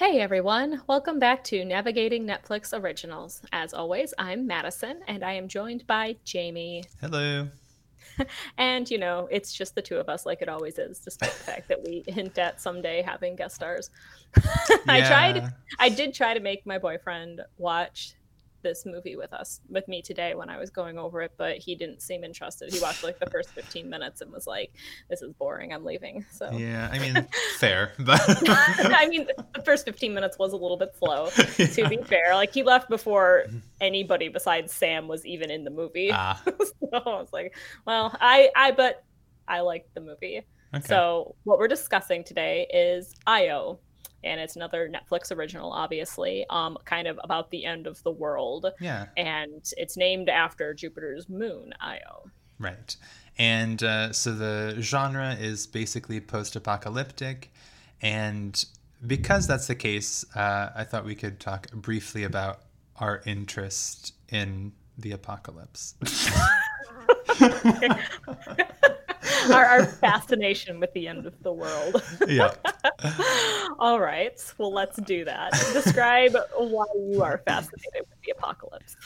Hey everyone, welcome back to Navigating Netflix Originals. As always, I'm Madison and I am joined by Jamie. Hello. and you know, it's just the two of us like it always is, despite the fact that we hint at someday having guest stars. I tried I did try to make my boyfriend watch this movie with us with me today when I was going over it, but he didn't seem interested. He watched like the first 15 minutes and was like, "This is boring. I'm leaving." So yeah, I mean, fair, but I mean, the first 15 minutes was a little bit slow. Yeah. To be fair, like he left before anybody besides Sam was even in the movie. Ah. so I was like, well, I I but I liked the movie. Okay. So what we're discussing today is Io and it's another Netflix original, obviously, um, kind of about the end of the world. Yeah. And it's named after Jupiter's moon, Io. Right. And uh, so the genre is basically post apocalyptic. And because that's the case, uh, I thought we could talk briefly about our interest in the apocalypse. our, our, fascination with the end of the world. yeah. All right. Well, let's do that. Describe why you are fascinated with the apocalypse.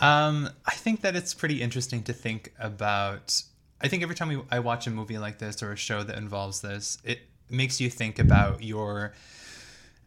um, I think that it's pretty interesting to think about. I think every time we, I watch a movie like this or a show that involves this, it makes you think about your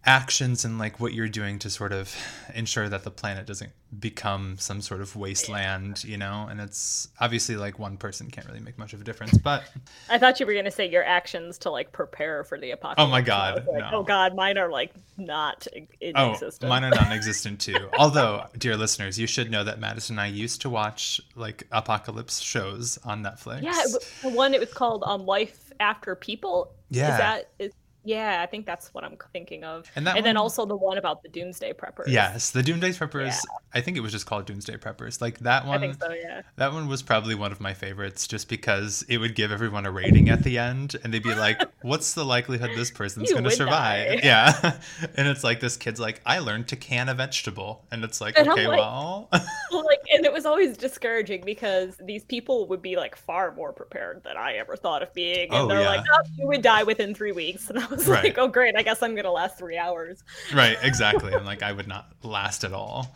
actions and like what you're doing to sort of ensure that the planet doesn't become some sort of wasteland, you know? And it's obviously like one person can't really make much of a difference, but I thought you were going to say your actions to like prepare for the apocalypse. Oh my god. Like, no. Oh god, mine are like not in oh, existence. Mine are non-existent too. Although, dear listeners, you should know that Madison and I used to watch like apocalypse shows on Netflix. Yeah, the one it was called um Life After People. Yeah. Is that is yeah, I think that's what I'm thinking of. And, and one, then also the one about the Doomsday Preppers. Yes, the Doomsday Preppers. Yeah. I think it was just called Doomsday Preppers. Like that one. I think so. Yeah. That one was probably one of my favorites, just because it would give everyone a rating at the end, and they'd be like, "What's the likelihood this person's going to survive?" Yeah. and it's like this kid's like, "I learned to can a vegetable," and it's like, and okay, like, well. like, and it was always discouraging because these people would be like far more prepared than I ever thought of being, and oh, they're yeah. like, "Oh, you would die within three weeks," and I was right. like, "Oh, great." I guess I'm gonna last three hours. Right, exactly. I'm like, I would not last at all.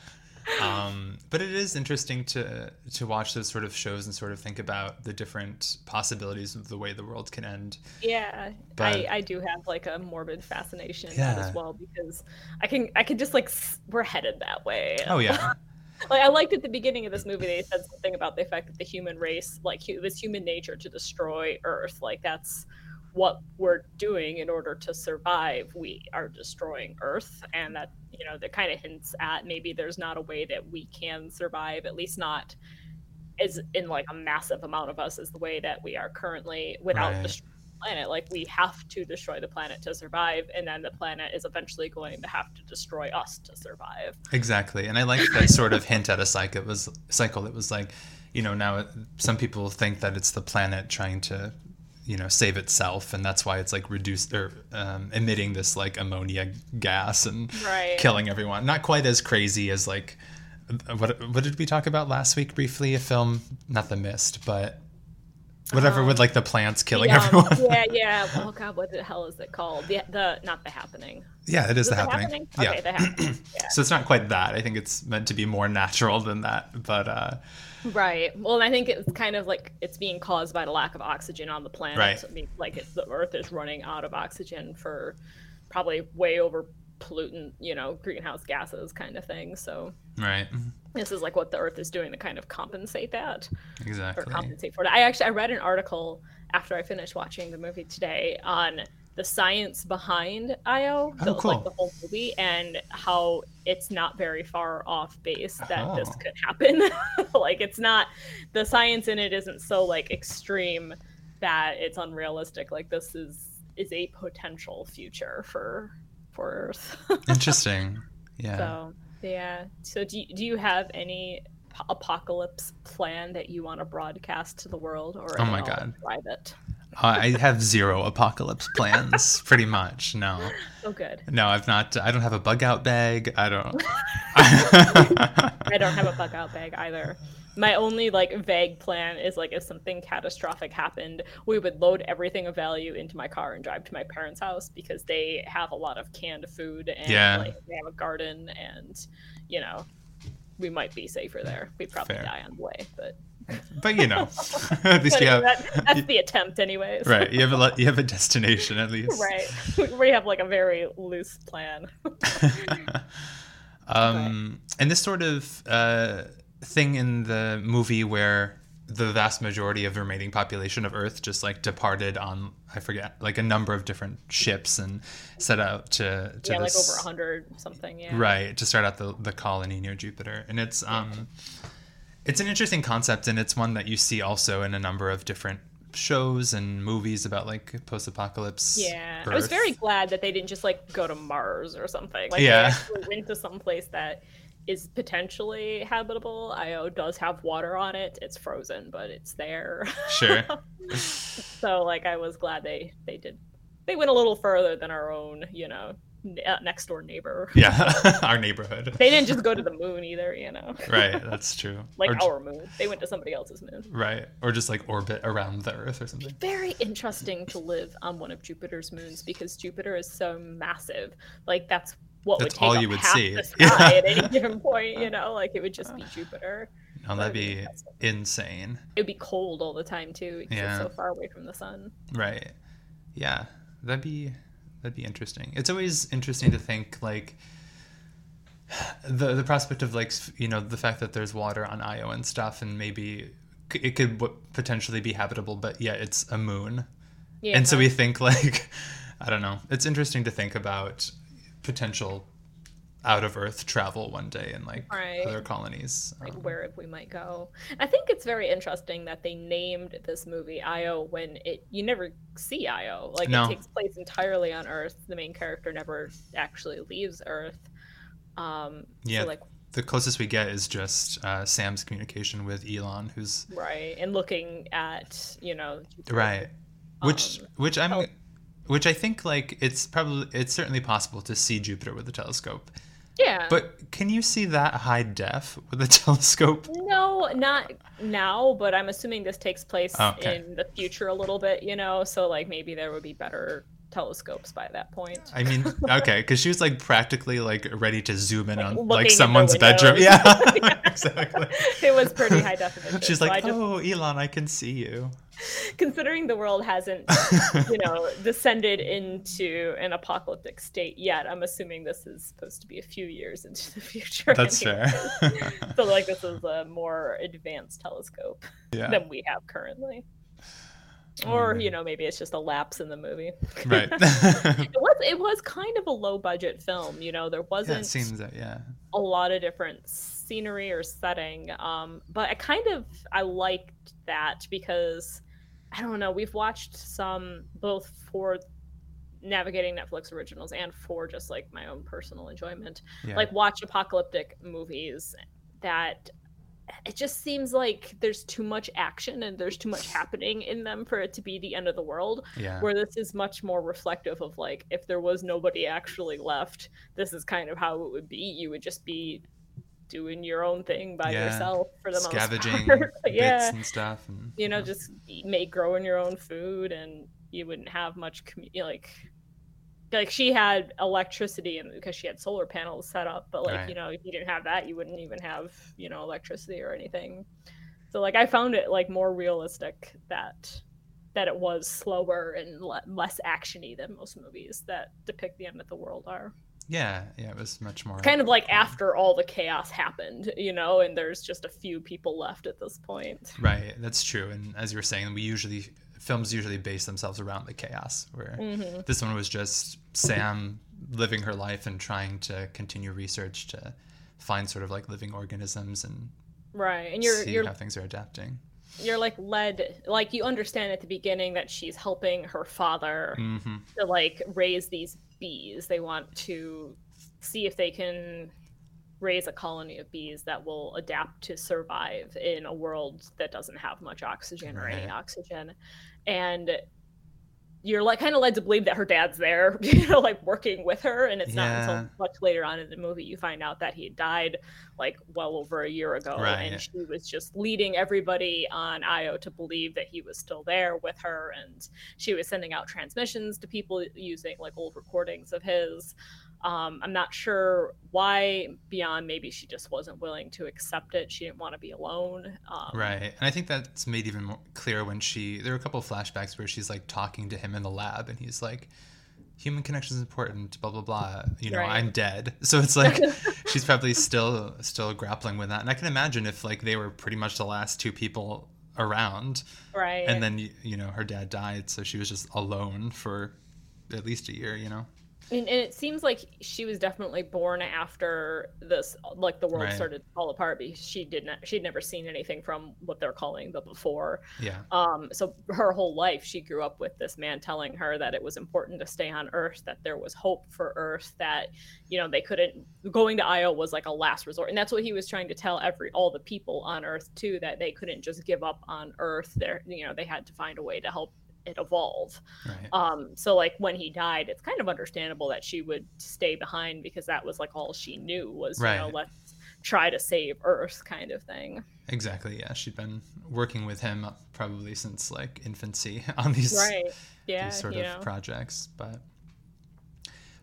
Um, but it is interesting to to watch those sort of shows and sort of think about the different possibilities of the way the world can end. Yeah, but, I, I do have like a morbid fascination yeah. as well because I can I can just like we're headed that way. Oh yeah. like I liked at the beginning of this movie they said something about the fact that the human race like it was human nature to destroy Earth. Like that's what we're doing in order to survive we are destroying earth and that you know that kind of hints at maybe there's not a way that we can survive at least not as in like a massive amount of us as the way that we are currently without right. destroying the planet like we have to destroy the planet to survive and then the planet is eventually going to have to destroy us to survive exactly and i like that sort of hint at a cycle it was cycle that was like you know now some people think that it's the planet trying to you know save itself and that's why it's like reduced or um, emitting this like ammonia gas and right. killing everyone not quite as crazy as like what what did we talk about last week briefly a film not the mist but whatever um, with like the plants killing yeah, everyone yeah yeah oh god what the hell is it called the the not the happening yeah it is, is the, happening? happening okay, yeah. the happening yeah. so it's not quite that i think it's meant to be more natural than that but uh Right. Well, I think it's kind of like it's being caused by the lack of oxygen on the planet. Right. I mean, like it's, the Earth is running out of oxygen for probably way over pollutant, you know, greenhouse gases kind of thing. So. Right. This is like what the Earth is doing to kind of compensate that. Exactly. Or compensate for it. I actually I read an article after I finished watching the movie today on the science behind Io, oh, the, cool. like the whole movie, and how it's not very far off base that oh. this could happen. like it's not the science in it isn't so like extreme that it's unrealistic. Like this is is a potential future for Interesting. Yeah. So yeah. So do you, do you have any apocalypse plan that you want to broadcast to the world or oh my god private uh, I have zero apocalypse plans, pretty much. No. Oh, good. No, I've not. I don't have a bug out bag. I don't. I don't have a bug out bag either. My only like vague plan is like if something catastrophic happened, we would load everything of value into my car and drive to my parents' house because they have a lot of canned food and Yeah. like they have a garden and you know we might be safer there. We'd probably Fair. die on the way, but, But you know, at least but you have that, that's the attempt anyways. right. You have a you have a destination at least. right. We have like a very loose plan. um, and this sort of uh, thing in the movie where the vast majority of the remaining population of Earth just like departed on I forget like a number of different ships and set out to to yeah, like over a hundred something. Yeah. right to start out the the colony near Jupiter, and it's um it's an interesting concept, and it's one that you see also in a number of different shows and movies about like post-apocalypse. Yeah, I was very glad that they didn't just like go to Mars or something. Like Yeah. they went to some place that is potentially habitable. Io does have water on it. It's frozen, but it's there. sure. so like I was glad they they did. They went a little further than our own, you know, uh, next door neighbor. Yeah, our neighborhood. They didn't just go to the moon either, you know. right, that's true. Like Or our moon. They went to somebody else's moon. Right, or just like orbit around the Earth or something. very interesting to live on one of Jupiter's moons because Jupiter is so massive. Like that's what That's would all you would see. the sky at any given point. You know, like it would just be Jupiter. Oh, that'd be insane. It would be cold all the time too because Yeah. it's so far away from the sun. Right. Yeah, that'd be that'd be interesting. It's always interesting to think like the the prospect of like you know the fact that there's water on Io and stuff, and maybe it could potentially be habitable, but yet it's a moon, Yeah. and so we think like I don't know. It's interesting to think about potential out of Earth travel one day in like Right. other colonies. like Um, where we might go. I think it's very interesting that they named this movie Io when it you never see Io. Like No. it takes place entirely on Earth. The main character never actually leaves Earth. Um Yeah. so like the closest we get is just uh, Sam's communication with Elon, who's right and looking at, you know, right which Um, which i'm oh. Which i think like it's probably it's certainly possible to see jupiter with a telescope Yeah. but can you see that high def with a telescope no, not now, but I'm assuming this takes place Okay. in the future a little bit, you know, so like maybe there would be better telescopes by that point. i mean okay because she was like practically like ready to zoom in Like, on like someone's bedroom yeah Yeah. exactly It was pretty high definition. she's so like just- oh elon i can see you considering the world hasn't you know descended into an apocalyptic state yet i'm assuming this is supposed to be a few years into the future that's anyway. fair so like this is a more advanced telescope yeah than we have currently or Mm. you know maybe it's just a lapse in the movie. Right. It was it was kind of a low budget film you know there wasn't it seems that yeah. a lot of different scenery or setting um but i kind of i liked that because i don't know we've watched some both for navigating netflix originals and for just like my own personal enjoyment. Yeah. Like watch apocalyptic movies that it just seems like there's too much action and there's too much happening in them for it to be the end of the world. Yeah. Where this is much more reflective of like if there was nobody actually left this is kind of how it would be. You would just be doing your own thing by Yeah. yourself for the scavenging most part yeah. bits and stuff and you know yeah. just eat- make growing your own food and you wouldn't have much commu- like like she had electricity and because she had solar panels set up but like Right. you know if you didn't have that you wouldn't even have you know electricity or anything so like i found it like more realistic that that it was slower and le- less actiony than most movies that depict the end of the world are yeah yeah it was much more kind of like after all the chaos happened you know and there's just a few people left at this point Right, that's true. And as you were saying, we usually films usually base themselves around the chaos. Where hmm this one was just Sam living her life and trying to continue research to find sort of like living organisms and right and you're see you're how things are adapting. you're like led like you understand at the beginning that she's helping her father hmm to like raise these bees they want to see if they can raise a colony of bees that will adapt to survive in a world that doesn't have much oxygen or any oxygen and you're like kind of led to believe that her dad's there, you know, like working with her. And it's Yeah. not until much later on in the movie you find out that he had died like well over a year ago. Right. And she was just leading everybody on Io to believe that he was still there with her. And she was sending out transmissions to people using like old recordings of his. Um, I'm not sure why, beyond maybe she just wasn't willing to accept it. She didn't want to be alone. Um, Right. And I think that's made even more clear when she there were a couple of flashbacks where she's like talking to him in the lab and he's like human connection is important, blah blah blah. You know, Right. I'm dead. So it's like she's probably still still grappling with that. And I can imagine if like they were pretty much the last two people around Right. and then you know her dad died so she was just alone for at least a year, you know. And, and it seems like she was definitely born after this, like the world Right. started to fall apart because she didn't, she'd never seen anything from what they're calling the before. Yeah. Um, so her whole life, she grew up with this man telling her that it was important to stay on Earth, that there was hope for Earth, that you know they couldn't going to Io was like a last resort, and that's what he was trying to tell every all the people on Earth too, that they couldn't just give up on Earth. There, you know, they had to find a way to help it evolve. Right. Um, so like when he died, it's kind of understandable that she would stay behind because that was like all she knew was you know let's try to save Earth kind of thing. Exactly. Yeah, she'd been working with him probably since like infancy on these Right. Yeah. these sort of know. projects but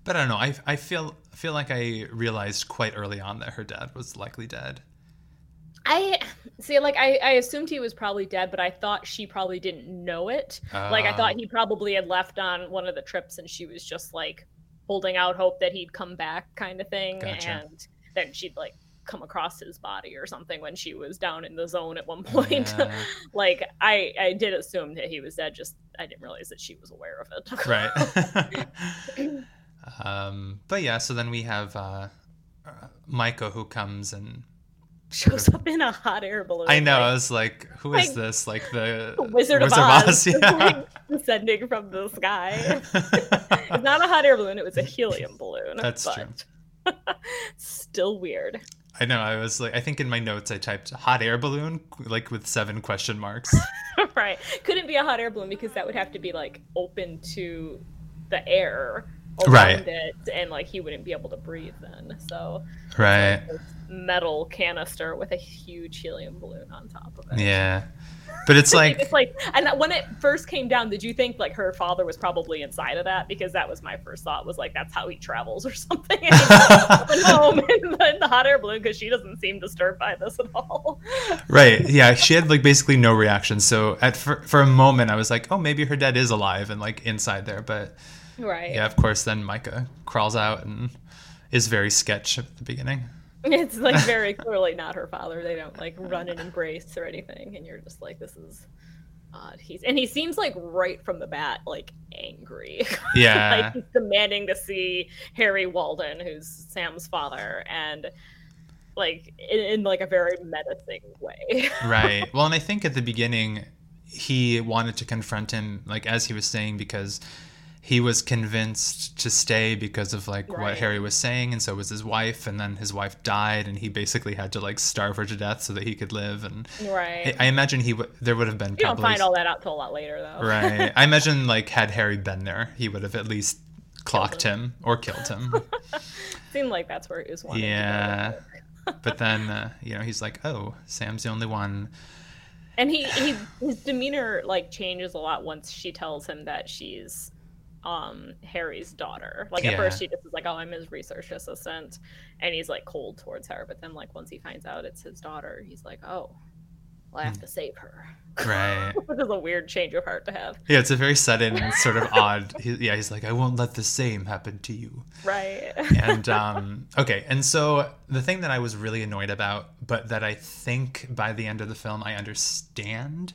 but i don't know I, I feel feel like i realized quite early on that her dad was likely dead I see like I, I assumed he was probably dead, but I thought she probably didn't know it. like I Uh, thought he probably had left on one of the trips and she was just like holding out hope that he'd come back kind of thing. Gotcha. And then she'd like come across his body or something when she was down in the zone at one point. Yeah. like I, I did assume that he was dead, just I didn't realize that she was aware of it. right um but yeah so then we have uh uh, Micah who comes and Shows up in a hot air balloon. I know I was like who is like, this like the Wizard, of Oz, yeah like, descending from the sky. it's not a hot air balloon; it was a helium balloon. That's but Still weird. I know I was like I think in my notes I typed hot air balloon like with seven question marks right? Couldn't be a hot air balloon because that would have to be like open to the air around Right. it, and like he wouldn't be able to breathe then. So right metal canister with a huge helium balloon on top of it. yeah but it's like it's like, and when it first came down, did you think like her father was probably inside of that? Because that was my first thought. Was like that's how he travels or something. And home in the, in the hot air balloon because she doesn't seem disturbed by this at all. Right. Yeah. She had like basically no reaction. So at for, for a moment, I was like, oh, maybe her dad is alive and like inside there. But Right. yeah, of course, then Micah crawls out and is very sketch at the beginning. It's like very clearly not her father. They don't like run and embrace or anything, and you're just like, this is odd. He's and he seems like right from the bat like angry. Yeah. like he's demanding to see Harry Walden, who's Sam's father, and like in, in like a very menacing way. right. Well, and I think at the beginning, he wanted to confront him, like as he was saying, because he was convinced to stay because of like what Harry was saying, and so was his wife, and then his wife died, and he basically had to like starve her to death so that he could live. And right. I, I imagine he would there would have been you don't probably find all that out till a lot later, though. right. I imagine like had Harry been there, he would have at least clocked him or killed him. Seemed like that's where he was wanting yeah. But then uh, you know he's like, oh, Sam's the only one. And he, he his demeanor like changes a lot once she tells him that she's um Harry's daughter. Like at Yeah. first she just is like, Oh, I'm his research assistant and he's like cold towards her, but then like once he finds out it's his daughter, he's like, Oh, well, I have to save her. Right. Which is a weird change of heart to have. Yeah, it's a very sudden, and sort of odd. He, yeah, he's like, I won't let the same happen to you. Right. And um, okay, and so the thing that I was really annoyed about, but that I think by the end of the film I understand,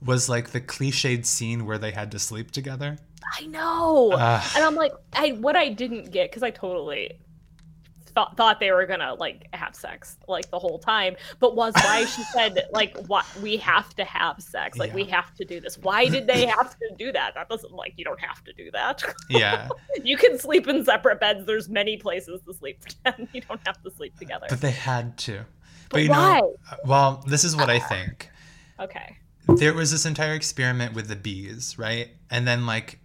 was like the cliched scene where they had to sleep together. I know. And I'm like, I what I didn't get because I totally thought thought they were gonna like have sex like the whole time, but was why she said like what we have to have sex, like we have to do this. Why did they have to do that? That doesn't like you don't have to do that. Yeah, you can sleep in separate beds. There's many places to sleep. you don't have to sleep together. but they had to. But, But you why? know, well, this is what I ah. think. Okay. there was this entire experiment with the bees, right? And then like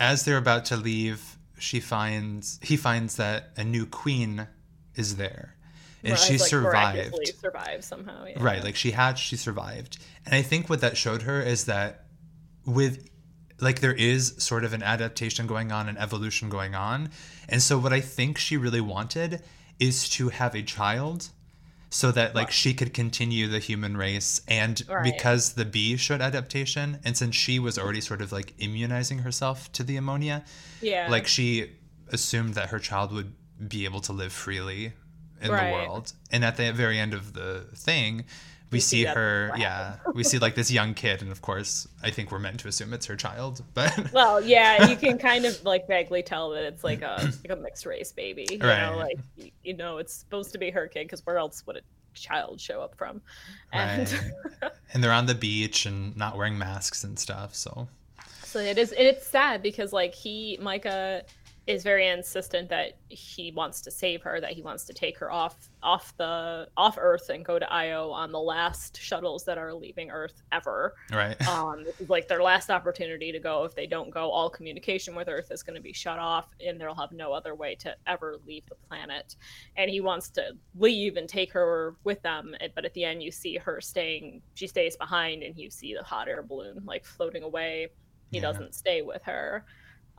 as they're about to leave, she finds he finds that a new queen is there, and Whereas, she like, survived. survived somehow. Yeah. Right, like she hatched, she survived. And I think what that showed her is that with like there is sort of an adaptation going on, an evolution going on. And so what I think she really wanted is to have a child so that like she could continue the human race and Right. because the bee showed adaptation and since she was already sort of like immunizing herself to the ammonia yeah. like she assumed that her child would be able to live freely in Right. the world and at the very end of the thing we see see her yeah we see like this young kid and of course i think we're meant to assume it's her child but Well, yeah, you can kind of like vaguely tell that it's like a like a mixed race baby. You Right. know, like you know, it's supposed to be her kid because where else would a child show up from? And Right. and they're on the beach and not wearing masks and stuff so so it is it's sad because like he Micah is very insistent that he wants to save her, that he wants to take her off off the off Earth and go to Io on the last shuttles that are leaving Earth ever. right um, this is like their last opportunity to go. If they don't go, all communication with Earth is going to be shut off, and they'll have no other way to ever leave the planet. And he wants to leave and take her with them, eh, but at the end, you see her staying. She stays behind, and you see the hot air balloon like floating away. He Yeah. doesn't stay with her.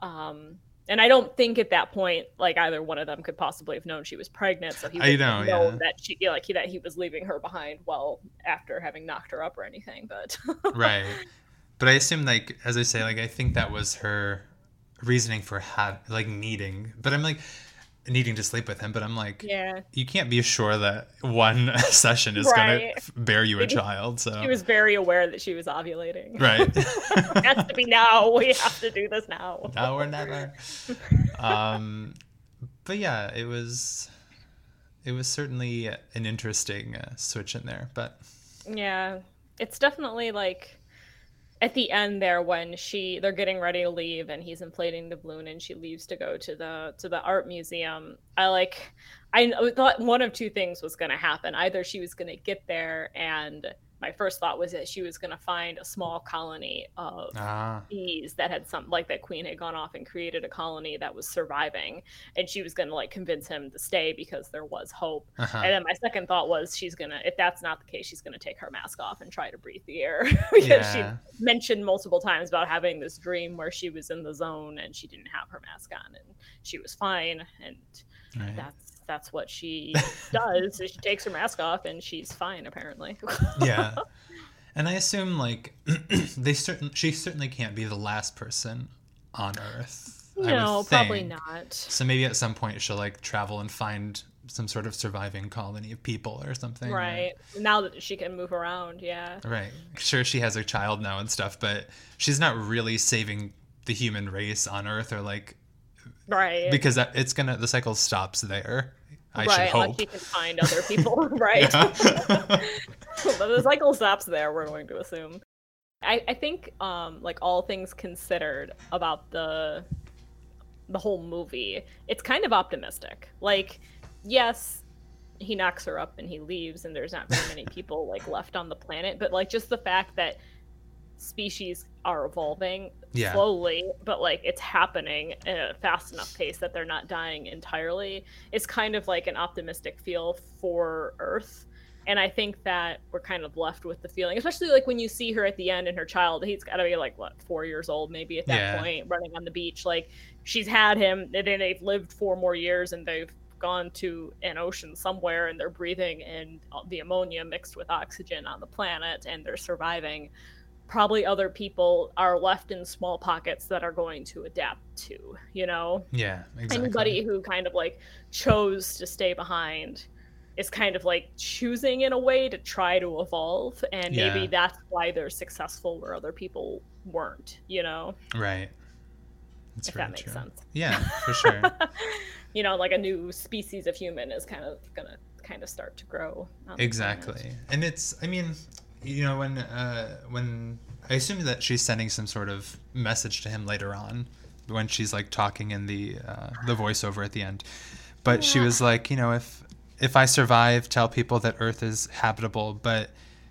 Um, and I don't think at that point, like either one of them could possibly have known she was pregnant, so he I would know, have yeah. that she, like, he, that he was leaving her behind well after having knocked her up or anything. But right but i assume like as i say like i think that was her reasoning for had like needing but i'm like needing to sleep with him but i'm like yeah, you can't be sure that one session is Right. gonna bear you a Maybe child so he was very aware that she was ovulating. right it has to be now. We have to do this now. now or never um but yeah it was it was certainly an interesting uh, switch in there but Yeah, it's definitely like at the end there when she they're getting ready to leave and he's inflating the balloon and she leaves to go to the to the art museum. I like I thought one of two things was going to happen. Either she was going to get there and my first thought was that she was going to find a small colony of ah bees that had some like that queen had gone off and created a colony that was surviving and she was going to like convince him to stay because there was hope uh-huh. and then my second thought was she's gonna if that's not the case she's gonna take her mask off and try to breathe the air because Yeah. she mentioned multiple times about having this dream where she was in the zone and she didn't have her mask on and she was fine and right. that's that's what she does is she takes her mask off and she's fine apparently. Yeah. And i assume like they certain she certainly can't be the last person on earth no probably not. So maybe at some point she'll like travel and find some sort of surviving colony of people or something or- right. Now that she can move around yeah. Right. Sure she has a child now and stuff but she's not really saving the human race on earth or like right. because that, it's gonna the cycle stops there i should right hope. unless she can find other people right? But the cycle stops there we're going to assume. I, I think um like all things considered about the the whole movie it's kind of optimistic. Like yes he knocks her up and he leaves and there's not very many people like left on the planet but like just the fact that species are evolving Yeah. slowly but like it's happening at a fast enough pace that they're not dying entirely it's kind of like an optimistic feel for earth and i think that we're kind of left with the feeling especially like when you see her at the end and her child he's got to be like what four years old maybe at that Yeah. point running on the beach like she's had him and then they've lived four more years and they've gone to an ocean somewhere and they're breathing in uh, the ammonia mixed with oxygen on the planet and they're surviving probably other people are left in small pockets that are going to adapt to you know? Yeah exactly. Anybody who kind of like chose to stay behind is kind of like choosing in a way to try to evolve and Yeah. maybe that's why they're successful where other people weren't you know? Right. That's if that makes true. sense. Yeah for sure. You know like a new species of human is kind of gonna kind of start to grow um, exactly. And it's i mean you know when uh when i assume that she's sending some sort of message to him later on when she's like talking in the uh the voiceover at the end. But she was like you know if if i survive tell people that earth is habitable. But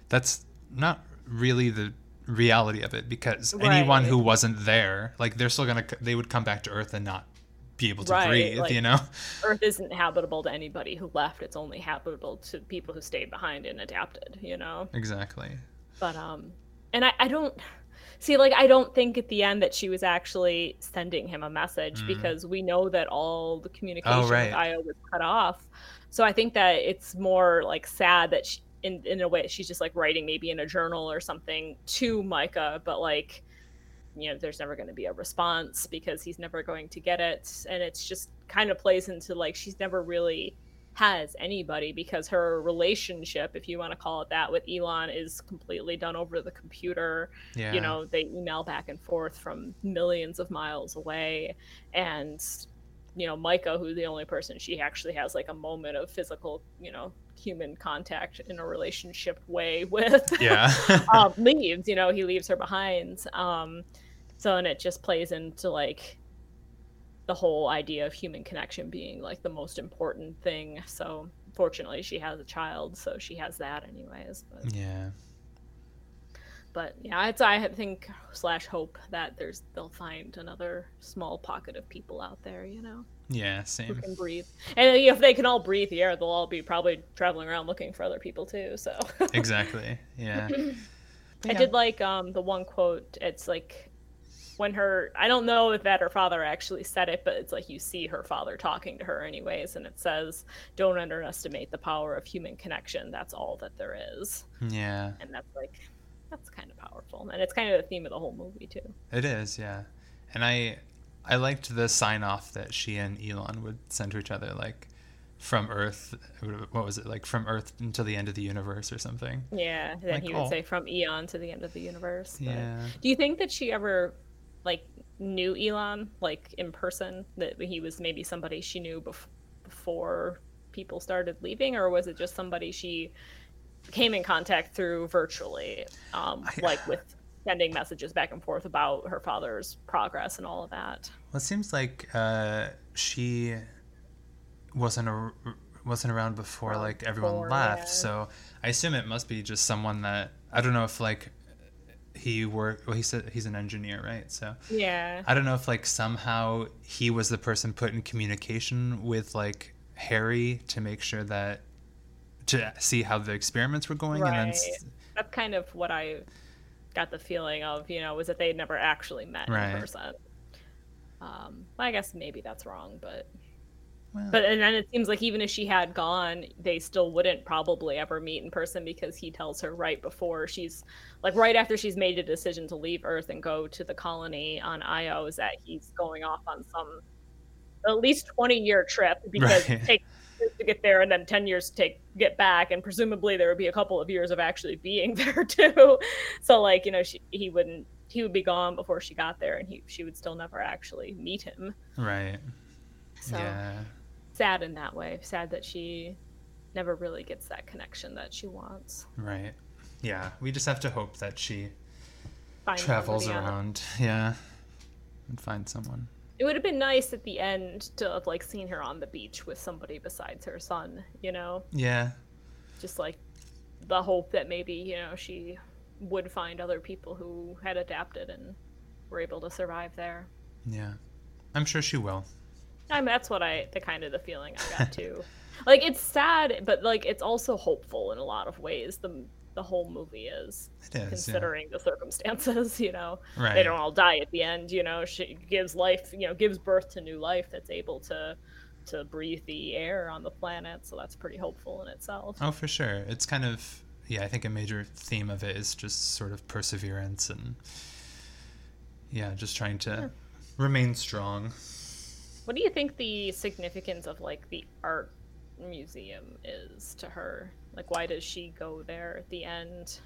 that's not really the reality of it because anyone who wasn't there, like they're still gonna, they would come back to Earth and not be able to Right, breathe, like- you know? Earth isn't habitable to anybody who left. It's only habitable to people who stayed behind and adapted, you know? Exactly. But um and I, I don't see like I don't think at the end that she was actually sending him a message Mm. because we know that all the communication Oh, right. with Io was cut off. So I think that it's more like sad that she, in in a way she's just like writing maybe in a journal or something to Micah, but like you know there's never going to be a response because he's never going to get it. And it's just kind of plays into like she's never really has anybody because her relationship if you want to call it that with Elon is completely done over the computer. Yeah. you know they email back and forth from millions of miles away. And you know micah who's the only person she actually has like a moment of physical you know human contact in a relationship way with Yeah. um, leaves you know he leaves her behind um so and it just plays into like the whole idea of human connection being like the most important thing so fortunately she has a child so she has that anyways but yeah. But yeah it's i think slash hope that there's they'll find another small pocket of people out there you know Yeah. same. who can breathe and you know, if they can all breathe the air they'll all be probably traveling around looking for other people too so Exactly. Yeah. i Yeah. did like um the one quote it's like when her i don't know if that her father actually said it but it's like you see her father talking to her anyways and it says don't underestimate the power of human connection that's all that there is Yeah. and that's like that's kind of powerful and it's kind of the theme of the whole movie too It is, yeah. And I I liked the sign off that she and Elon would send to each other like from Earth what was it? Like from Earth until the end of the universe or something. Yeah, then Like, he would oh. say from eon to the end of the universe. but- Yeah. Do you think that she ever like knew Elon like in person? That he was maybe somebody she knew bef- before people started leaving, or was it just somebody she came in contact through virtually, um, I- like with sending messages back and forth about her father's progress and all of that? Well, it seems like uh, she wasn't a, wasn't around before like everyone before, left. yeah. So I assume it must be just someone that I don't know if like he worked. Well, he said he's an engineer, right? So Yeah. I don't know if like somehow he was the person put in communication with like Harry to make sure that to see how the experiments were going, and then Right. That's kind of what I got the feeling of, you know, was that they had never actually met Right. in person. Um, I guess maybe that's wrong, but well, but and then it seems like even if she had gone, they still wouldn't probably ever meet in person because he tells her right before she's like right after she's made a decision to leave Earth and go to the colony on Io is that he's going off on some at least twenty year trip because Right. it takes to get there and then ten years to take get back and presumably there would be a couple of years of actually being there too. So like you know she he wouldn't he would be gone before she got there and he she would still never actually meet him. right, So yeah, sad in that way. Sad that she never really gets that connection that she wants. right, yeah. We just have to hope that she Find travels around, yeah, and find someone. It would have been nice at the end to have like seen her on the beach with somebody besides her son. You know, Yeah, just like the hope that maybe you know she would find other people who had adapted and were able to survive there. yeah. I'm sure she will. I mean, that's what I the kind of the feeling I got too. like it's sad, but like it's also hopeful in a lot of ways. The the whole movie is. Is, yeah. considering the circumstances you know Right. they don't all die at the end you know she gives life you know gives birth to new life that's able to to breathe the air on the planet so that's pretty hopeful in itself Oh, for sure. It's kind of yeah. I think a major theme of it is just sort of perseverance and yeah, just trying to remain strong. what do you think the significance of like the art museum is to her like why does she go there at the end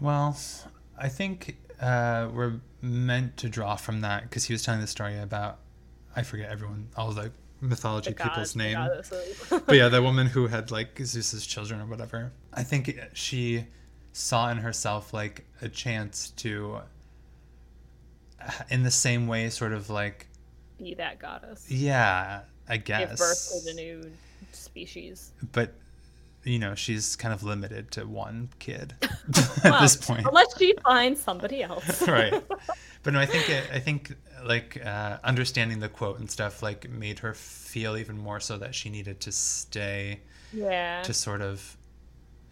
Well, I think uh, we're meant to draw from that because he was telling the story about I forget everyone all the mythology the people's the name. but yeah, the woman who had like Zeus's children or whatever. I think she saw in herself like a chance to, in the same way, sort of like be that goddess yeah, I guess. give birth to the new species But you know she's kind of limited to one kid Well, at this point Unless she finds somebody else. right but no i think it, i think like uh, understanding the quote and stuff like made her feel even more so that she needed to stay yeah. to sort of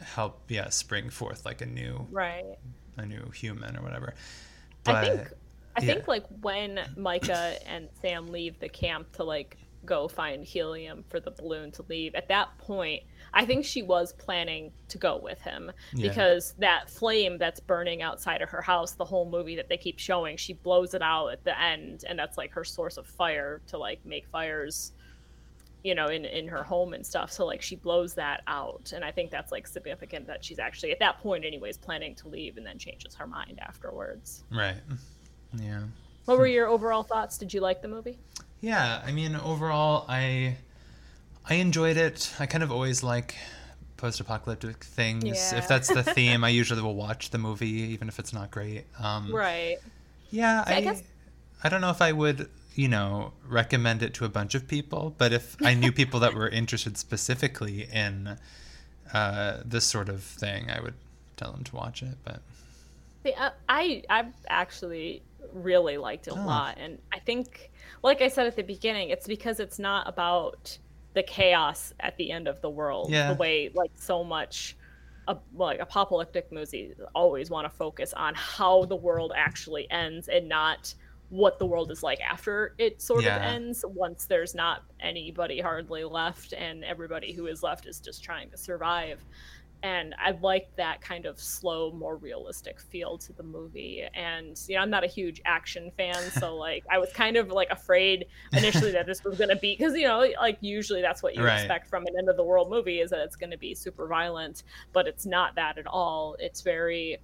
help yeah spring forth like a new right. a new human or whatever I think I yeah. think like when Micah and Sam leave the camp to like go find helium for the balloon to leave, at that point, I think she was planning to go with him Yeah. because that flame that's burning outside of her house, the whole movie that they keep showing, she blows it out at the end, and that's like her source of fire to like make fires, you know, in in her home and stuff. So like she blows that out, and I think that's like significant that she's actually at that point, anyways, planning to leave, and then changes her mind afterwards. right yeah What were your overall thoughts? Did you like the movie? Yeah, I mean, overall, I I enjoyed it. I kind of always like post-apocalyptic things. Yeah. If that's the theme, I usually will watch the movie, even if it's not great. Um, Right. Yeah, See, I I, guess- I don't know if I would, you know, recommend it to a bunch of people, but if I knew people that were interested specifically in uh, this sort of thing, I would tell them to watch it. But I, I I actually really liked it a Oh. lot, and I think, like I said at the beginning, it's because it's not about the chaos at the end of the world. Yeah. The way like so much. Uh, like apocalyptic movies always want to focus on how the world actually ends and not what the world is like after it sort Yeah. of ends once there's not anybody hardly left and everybody who is left is just trying to survive and I like that kind of slow, more realistic feel to the movie. And you know, I'm not a huge action fan, so like I was kind of like afraid initially that this was going to be because you know, like usually that's what you Right. expect from an end of the world movie is that it's going to be super violent, but it's not that at all. It's very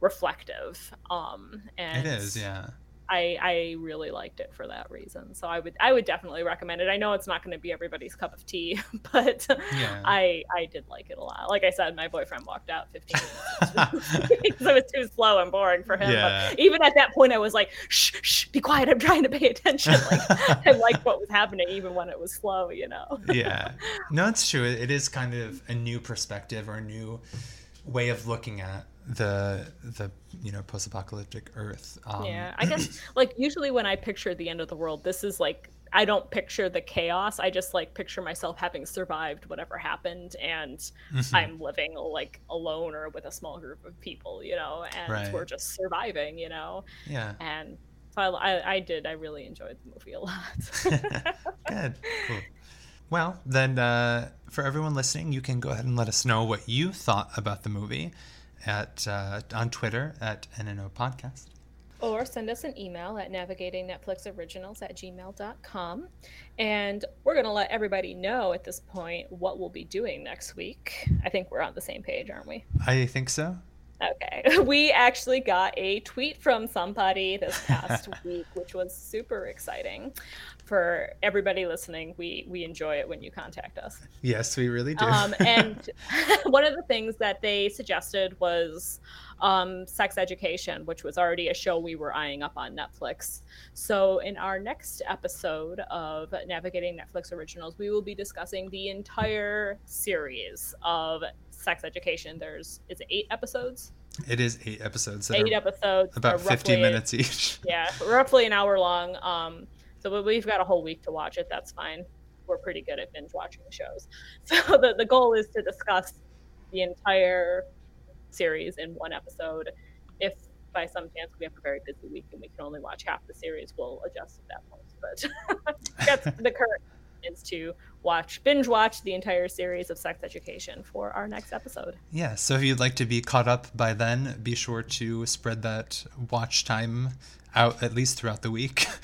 reflective. Um, and it is, yeah. I, I really liked it for that reason. So I would I would definitely recommend it. I know it's not going to be everybody's cup of tea, but Yeah. I I did like it a lot. Like I said, my boyfriend walked out 15 minutes because it was too slow and boring for him. Yeah. Even at that point, I was like, shh, shh, be quiet. I'm trying to pay attention. Like I liked what was happening even when it was slow. You know. yeah no it's true it it is kind of a new perspective or a new way of looking at the the you know post-apocalyptic earth um, yeah, I guess like usually when I picture the end of the world, this is like I don't picture the chaos. I just like picture myself having survived whatever happened and mhm. I'm living like alone or with a small group of people, you know, and Right. we're just surviving, you know. yeah And so I, I, I did. I really enjoyed the movie a lot. good cool well then uh, for everyone listening you can go ahead and let us know what you thought about the movie at uh, on twitter at nno podcast or send us an email at navigatingnetflixoriginals at gmail.com. And we're going to let everybody know at this point what we'll be doing next week. I think we're on the same page, aren't we? i think so Okay. We actually got a tweet from somebody this past week, which was super exciting. For everybody listening, we we enjoy it when you contact us. yes we really do Um, and one of the things that they suggested was um, sex education, which was already a show we were eyeing up on Netflix. So, in our next episode of Navigating Netflix Originals, we will be discussing the entire series of sex education. There's is it eight episodes? it is eight episodes Eight episodes. about They're 50 minutes each Yeah, roughly an hour long. Um, so we've got a whole week to watch it. That's fine. We're pretty good at binge watching shows. So the, the goal is to discuss the entire series in one episode. If by some chance we have a very busy week and we can only watch half the series, we'll adjust at that point. But that's the current is to watch binge watch the entire series of sex education for our next episode. Yeah, so if you'd like to be caught up by then, be sure to spread that watch time out at least throughout the week.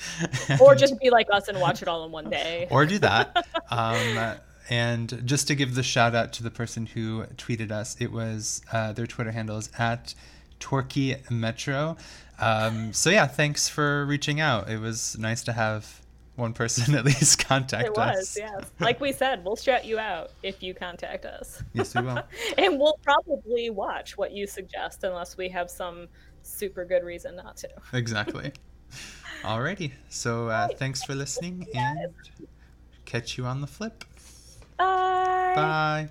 Or just be like us and watch it all in one day. or do that. Um, and just to give the shout out to the person who tweeted us, it was uh, their Twitter handle is at Torquay Metro. Um, so yeah, thanks for reaching out. It was nice to have one person at least contact It us. was, yes. Like we said, we'll shout you out if you contact us. Yes, we will. and we'll probably watch what you suggest unless we have some super good reason not to. Exactly. Alrighty. So uh, thanks for listening and catch you on the flip. Bye. Bye.